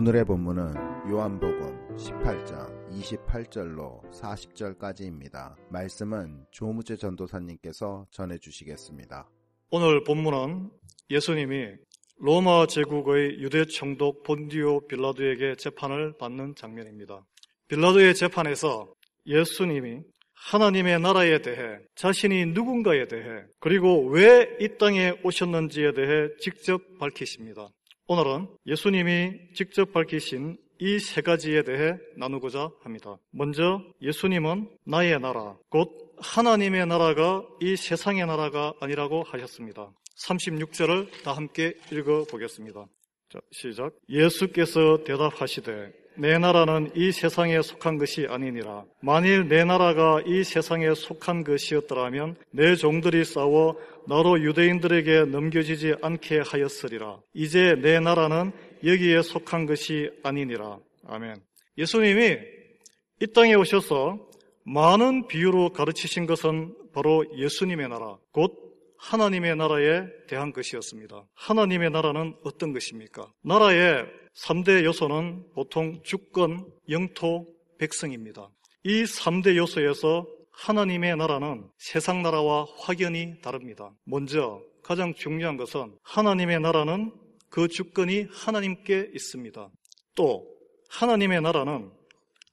오늘의 본문은 요한복음 18장 28절로 40절까지입니다. 말씀은 조무재 전도사님께서 전해 주시겠습니다. 오늘 본문은 예수님이 로마 제국의 유대 총독 본디오 빌라도에게 재판을 받는 장면입니다. 빌라도의 재판에서 예수님이 하나님의 나라에 대해 자신이 누군가에 대해 그리고 왜 이 땅에 오셨는지에 대해 직접 밝히십니다. 오늘은 예수님이 직접 밝히신 이 세 가지에 대해 나누고자 합니다. 먼저 예수님은 나의 나라, 곧 하나님의 나라가 이 세상의 나라가 아니라고 하셨습니다. 36절을 다 함께 읽어 보겠습니다. 자, 시작. 예수께서 대답하시되 내 나라는 이 세상에 속한 것이 아니니라. 만일 내 나라가 이 세상에 속한 것이었더라면 내 종들이 싸워 나로 유대인들에게 넘겨지지 않게 하였으리라. 이제 내 나라는 여기에 속한 것이 아니니라. 아멘. 예수님이 이 땅에 오셔서 많은 비유로 가르치신 것은 바로 예수님의 나라, 곧 하나님의 나라에 대한 것이었습니다. 하나님의 나라는 어떤 것입니까? 나라의 3대 요소는 보통 주권, 영토, 백성입니다. 이 3대 요소에서 하나님의 나라는 세상 나라와 확연히 다릅니다. 먼저 가장 중요한 것은 하나님의 나라는 그 주권이 하나님께 있습니다. 또 하나님의 나라는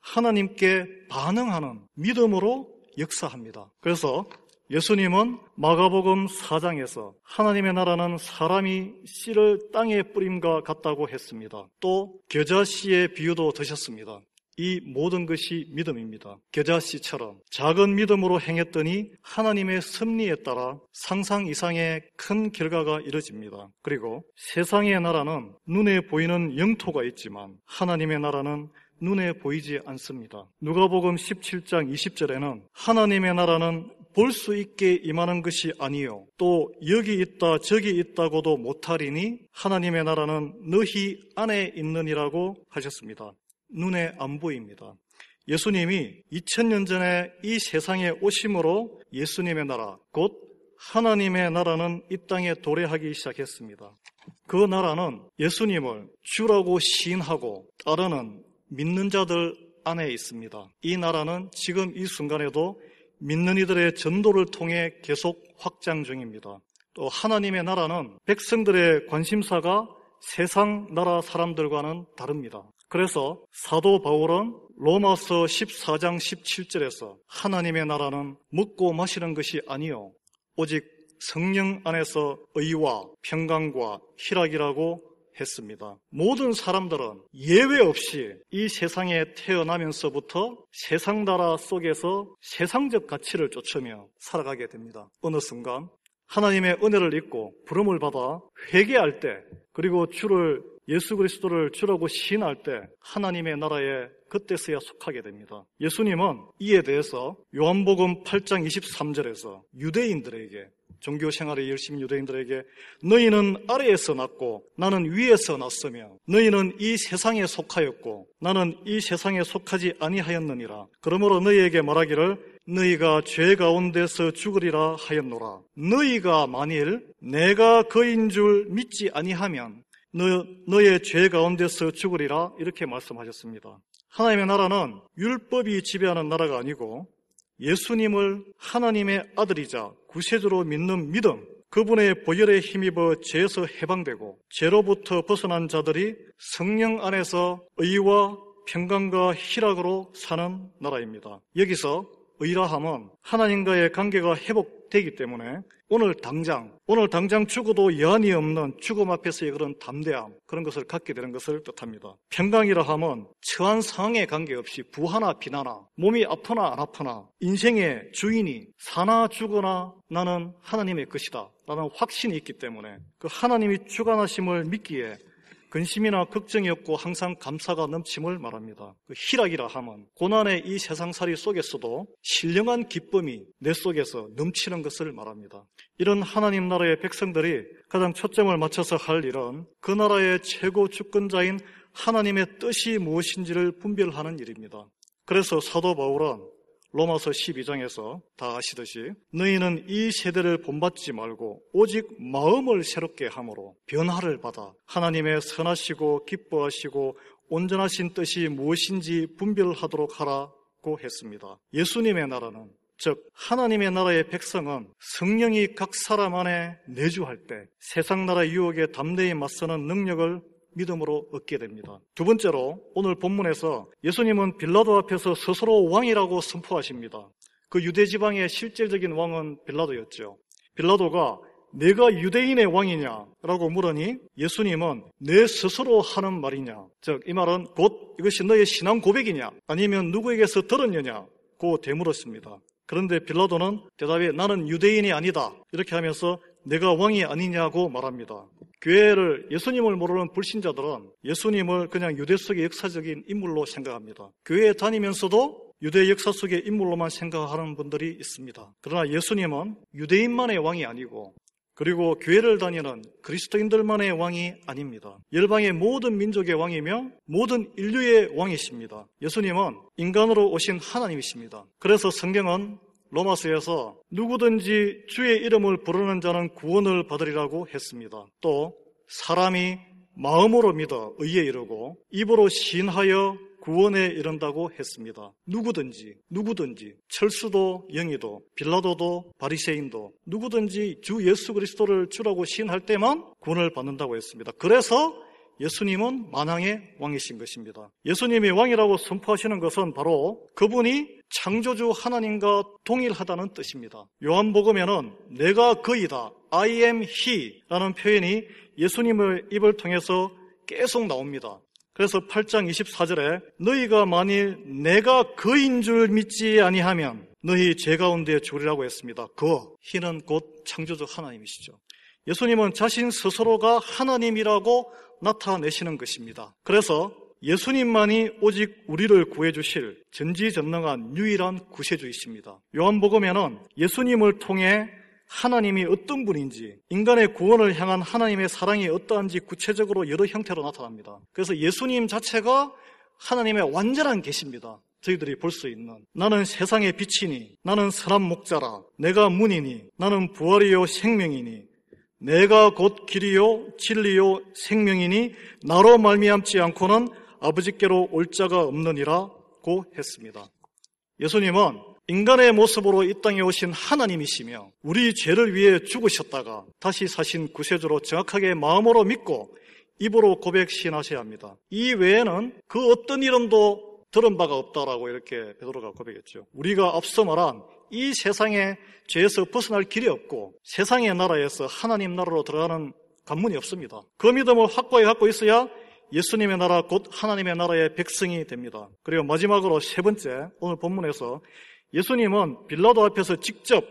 하나님께 반응하는 믿음으로 역사합니다. 그래서 예수님은 마가복음 4장에서 하나님의 나라는 사람이 씨를 땅에 뿌림과 같다고 했습니다. 또 겨자씨의 비유도 드셨습니다. 이 모든 것이 믿음입니다. 겨자씨처럼 작은 믿음으로 행했더니 하나님의 섭리에 따라 상상 이상의 큰 결과가 이뤄집니다. 그리고 세상의 나라는 눈에 보이는 영토가 있지만 하나님의 나라는 눈에 보이지 않습니다. 누가복음 17장 20절에는 하나님의 나라는 볼 수 있게 임하는 것이 아니요 또 여기 있다 저기 있다고도 못하리니 하나님의 나라는 너희 안에 있느니라고 하셨습니다. 눈에 안 보입니다. 예수님이 2000년 전에 이 세상에 오심으로 예수님의 나라, 곧 하나님의 나라는 이 땅에 도래하기 시작했습니다. 그 나라는 예수님을 주라고 시인하고 따르는 믿는 자들 안에 있습니다. 이 나라는 지금 이 순간에도 믿는 이들의 전도를 통해 계속 확장 중입니다. 또 하나님의 나라는 백성들의 관심사가 세상 나라 사람들과는 다릅니다. 그래서 사도 바울은 로마서 14장 17절에서 하나님의 나라는 먹고 마시는 것이 아니요 오직 성령 안에서 의와 평강과 희락이라고 했습니다. 모든 사람들은 예외 없이 이 세상에 태어나면서부터 세상 나라 속에서 세상적 가치를 쫓으며 살아가게 됩니다. 어느 순간 하나님의 은혜를 잊고 부름을 받아 회개할 때 그리고 주를 예수 그리스도를 주라고 시인할 때 하나님의 나라에 그때서야 속하게 됩니다. 예수님은 이에 대해서 요한복음 8장 23절에서 유대인들에게 종교 생활에 열심히 유대인들에게 너희는 아래에서 났고 나는 위에서 났으며 너희는 이 세상에 속하였고 나는 이 세상에 속하지 아니하였느니라. 그러므로 너희에게 말하기를 너희가 죄 가운데서 죽으리라 하였노라. 너희가 만일 내가 그인 줄 믿지 아니하면 너, 너의 죄 가운데서 죽으리라 이렇게 말씀하셨습니다. 하나님의 나라는 율법이 지배하는 나라가 아니고 예수님을 하나님의 아들이자 구세주로 믿는 믿음, 그분의 보혈에 힘입어 죄에서 해방되고 죄로부터 벗어난 자들이 성령 안에서 의와 평강과 희락으로 사는 나라입니다. 여기서 의라함은 하나님과의 관계가 회복되기 때문에 오늘 당장, 오늘 당장 죽어도 여한이 없는 죽음 앞에서의 그런 담대함, 그런 것을 갖게 되는 것을 뜻합니다. 평강이라 함은 처한 상황에 관계없이 부하나 비나나, 몸이 아프나 안 아프나, 인생의 주인이 사나 죽거나 나는 하나님의 것이다. 라는 확신이 있기 때문에 그 하나님이 주관하심을 믿기에 근심이나 걱정이 없고 항상 감사가 넘침을 말합니다. 그 희락이라 함은 고난의 이 세상살이 속에서도 신령한 기쁨이 내 속에서 넘치는 것을 말합니다. 이런 하나님 나라의 백성들이 가장 초점을 맞춰서 할 일은 그 나라의 최고 주권자인 하나님의 뜻이 무엇인지를 분별하는 일입니다. 그래서 사도 바울은 로마서 12장에서 다 아시듯이 너희는 이 세대를 본받지 말고 오직 마음을 새롭게 함으로 변화를 받아 하나님의 선하시고 기뻐하시고 온전하신 뜻이 무엇인지 분별하도록 하라고 했습니다. 예수님의 나라는 즉 하나님의 나라의 백성은 성령이 각 사람 안에 내주할 때 세상 나라 유혹에 담대히 맞서는 능력을 믿음으로 얻게 됩니다. 두 번째로 오늘 본문에서 예수님은 빌라도 앞에서 스스로 왕이라고 선포하십니다. 그 유대 지방의 실질적인 왕은 빌라도였죠. 빌라도가 내가 유대인의 왕이냐라고 물으니 예수님은 내 스스로 하는 말이냐. 즉, 이 말은 곧 이것이 너의 신앙 고백이냐 아니면 누구에게서 들었느냐고 되물었습니다. 그런데 빌라도는 대답에 나는 유대인이 아니다. 이렇게 하면서 내가 왕이 아니냐고 말합니다. 교회를 예수님을 모르는 불신자들은 예수님을 그냥 유대 속의 역사적인 인물로 생각합니다. 교회에 다니면서도 유대 역사 속의 인물로만 생각하는 분들이 있습니다. 그러나 예수님은 유대인만의 왕이 아니고 그리고 교회를 다니는 그리스도인들만의 왕이 아닙니다. 열방의 모든 민족의 왕이며 모든 인류의 왕이십니다. 예수님은 인간으로 오신 하나님이십니다. 그래서 성경은 로마서에서 누구든지 주의 이름을 부르는 자는 구원을 받으리라고 했습니다. 또 사람이 마음으로 믿어 의에 이르고 입으로 신하여 구원에 이른다고 했습니다. 누구든지 누구든지 철수도 영이도 빌라도도 바리새인도 누구든지 주 예수 그리스도를 주라고 신할 때만 구원을 받는다고 했습니다. 그래서 예수님은 만왕의 왕이신 것입니다. 예수님이 왕이라고 선포하시는 것은 바로 그분이 창조주 하나님과 동일하다는 뜻입니다. 요한복음에는 내가 그이다, I am he라는 표현이 예수님의 입을 통해서 계속 나옵니다. 그래서 8장 24절에 너희가 만일 내가 그인 줄 믿지 아니하면 너희 죄 가운데 죽으리라고 했습니다. 그 희는 곧 창조주 하나님이시죠. 예수님은 자신 스스로가 하나님이라고 나타내시는 것입니다. 그래서 예수님만이 오직 우리를 구해주실 전지전능한 유일한 구세주이십니다. 요한복음에는 예수님을 통해 하나님이 어떤 분인지, 인간의 구원을 향한 하나님의 사랑이 어떠한지 구체적으로 여러 형태로 나타납니다. 그래서 예수님 자체가 하나님의 완전한 계십니다. 저희들이 볼 수 있는 나는 세상의 빛이니 나는 선한 목자라 내가 문이니 나는 부활이요 생명이니 내가 곧 길이요 진리요 생명이니 나로 말미암지 않고는 아버지께로 올 자가 없느니라고 했습니다. 예수님은 인간의 모습으로 이 땅에 오신 하나님이시며 우리 죄를 위해 죽으셨다가 다시 사신 구세주로 정확하게 마음으로 믿고 입으로 고백 시인하셔야 합니다. 이 외에는 그 어떤 이름도 들은 바가 없다라고 이렇게 베드로가 고백했죠. 우리가 앞서 말한 이 세상의 죄에서 벗어날 길이 없고 세상의 나라에서 하나님 나라로 들어가는 관문이 없습니다. 그 믿음을 확고히 갖고 있어야 예수님의 나라 곧 하나님의 나라의 백성이 됩니다. 그리고 마지막으로 세 번째 오늘 본문에서 예수님은 빌라도 앞에서 직접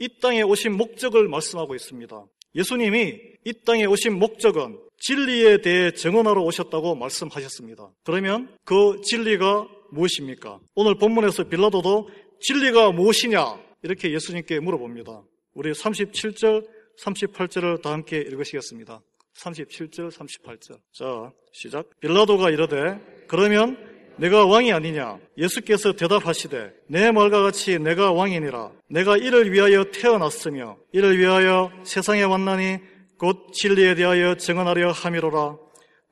이 땅에 오신 목적을 말씀하고 있습니다. 예수님이 이 땅에 오신 목적은 진리에 대해 정언하러 오셨다고 말씀하셨습니다. 그러면 그 진리가 무엇입니까? 오늘 본문에서 빌라도도 진리가 무엇이냐? 이렇게 예수님께 물어봅니다. 우리 37절, 38절을 다 함께 읽으시겠습니다. 37절, 38절. 자, 시작. 빌라도가 이르되, 그러면 내가 왕이 아니냐? 예수께서 대답하시되, 내 말과 같이 내가 왕이니라. 내가 이를 위하여 태어났으며, 이를 위하여 세상에 왔나니, 곧 진리에 대하여 증언하려 함이로라.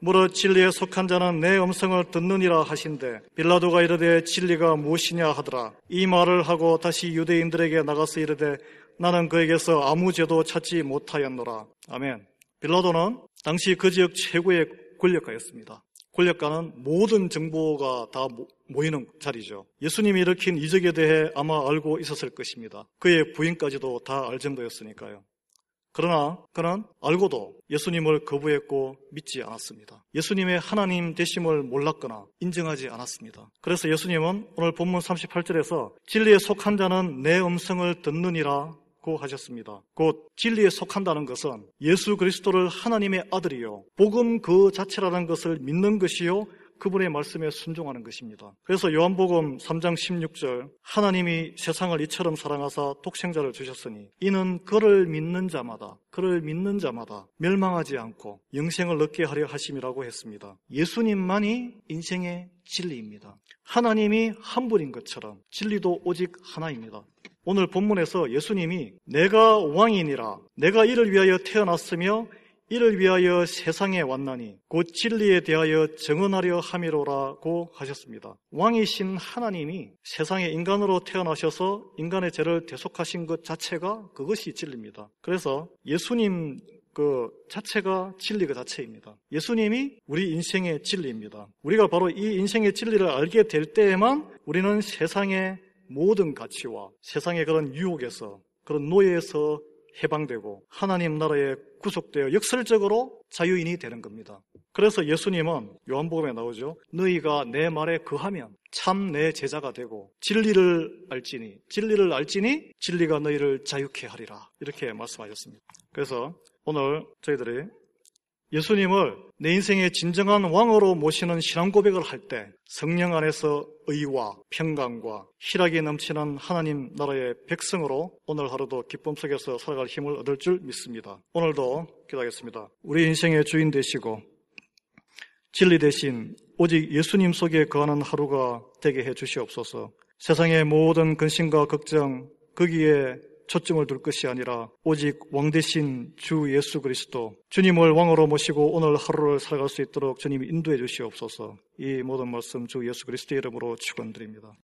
무릇 진리에 속한 자는 내 음성을 듣느니라 하신대 빌라도가 이르되 진리가 무엇이냐 하더라 이 말을 하고 다시 유대인들에게 나가서 이르되 나는 그에게서 아무 죄도 찾지 못하였노라 아멘 빌라도는 당시 그 지역 최고의 권력가였습니다 권력가는 모든 정보가 다 모이는 자리죠. 예수님이 일으킨 이적에 대해 아마 알고 있었을 것입니다. 그의 부인까지도 다 알 정도였으니까요. 그러나 그는 알고도 예수님을 거부했고 믿지 않았습니다. 예수님의 하나님 되심을 몰랐거나 인정하지 않았습니다. 그래서 예수님은 오늘 본문 38절에서 진리에 속한 자는 내 음성을 듣느니라 고 하셨습니다. 곧 진리에 속한다는 것은 예수 그리스도를 하나님의 아들이요. 복음 그 자체라는 것을 믿는 것이요. 그분의 말씀에 순종하는 것입니다. 그래서 요한복음 3장 16절 하나님이 세상을 이처럼 사랑하사 독생자를 주셨으니 이는 그를 믿는 자마다 그를 믿는 자마다 멸망하지 않고 영생을 얻게 하려 하심이라고 했습니다. 예수님만이 인생의 진리입니다. 하나님이 한 분인 것처럼 진리도 오직 하나입니다. 오늘 본문에서 예수님이 내가 왕이니라 내가 이를 위하여 태어났으며 이를 위하여 세상에 왔나니 곧 진리에 대하여 정언하려 함이로라고 하셨습니다. 왕이신 하나님이 세상에 인간으로 태어나셔서 인간의 죄를 대속하신 것 자체가 그것이 진리입니다. 그래서 예수님 그 자체가 진리 그 자체입니다. 예수님이 우리 인생의 진리입니다. 우리가 바로 이 인생의 진리를 알게 될 때에만 우리는 세상의 모든 가치와 세상의 그런 유혹에서 그런 노예에서 해방되고 하나님 나라에 구속되어 역설적으로 자유인이 되는 겁니다. 그래서 예수님은 요한복음에 나오죠. 너희가 내 말에 거하면 참 내 제자가 되고 진리를 알지니 진리를 알지니 진리가 너희를 자유케 하리라 이렇게 말씀하셨습니다. 그래서 오늘 저희들이 예수님을 내 인생의 진정한 왕으로 모시는 신앙 고백을 할 때 성령 안에서 의와 평강과 희락이 넘치는 하나님 나라의 백성으로 오늘 하루도 기쁨 속에서 살아갈 힘을 얻을 줄 믿습니다. 오늘도 기도하겠습니다. 우리 인생의 주인 되시고 진리 대신 오직 예수님 속에 거하는 하루가 되게 해 주시옵소서. 세상의 모든 근심과 걱정 거기에 초점을 둘 것이 아니라 오직 왕 대신 주 예수 그리스도 주님을 왕으로 모시고 오늘 하루를 살아갈 수 있도록 주님이 인도해 주시옵소서 이 모든 말씀 주 예수 그리스도의 이름으로 축원드립니다.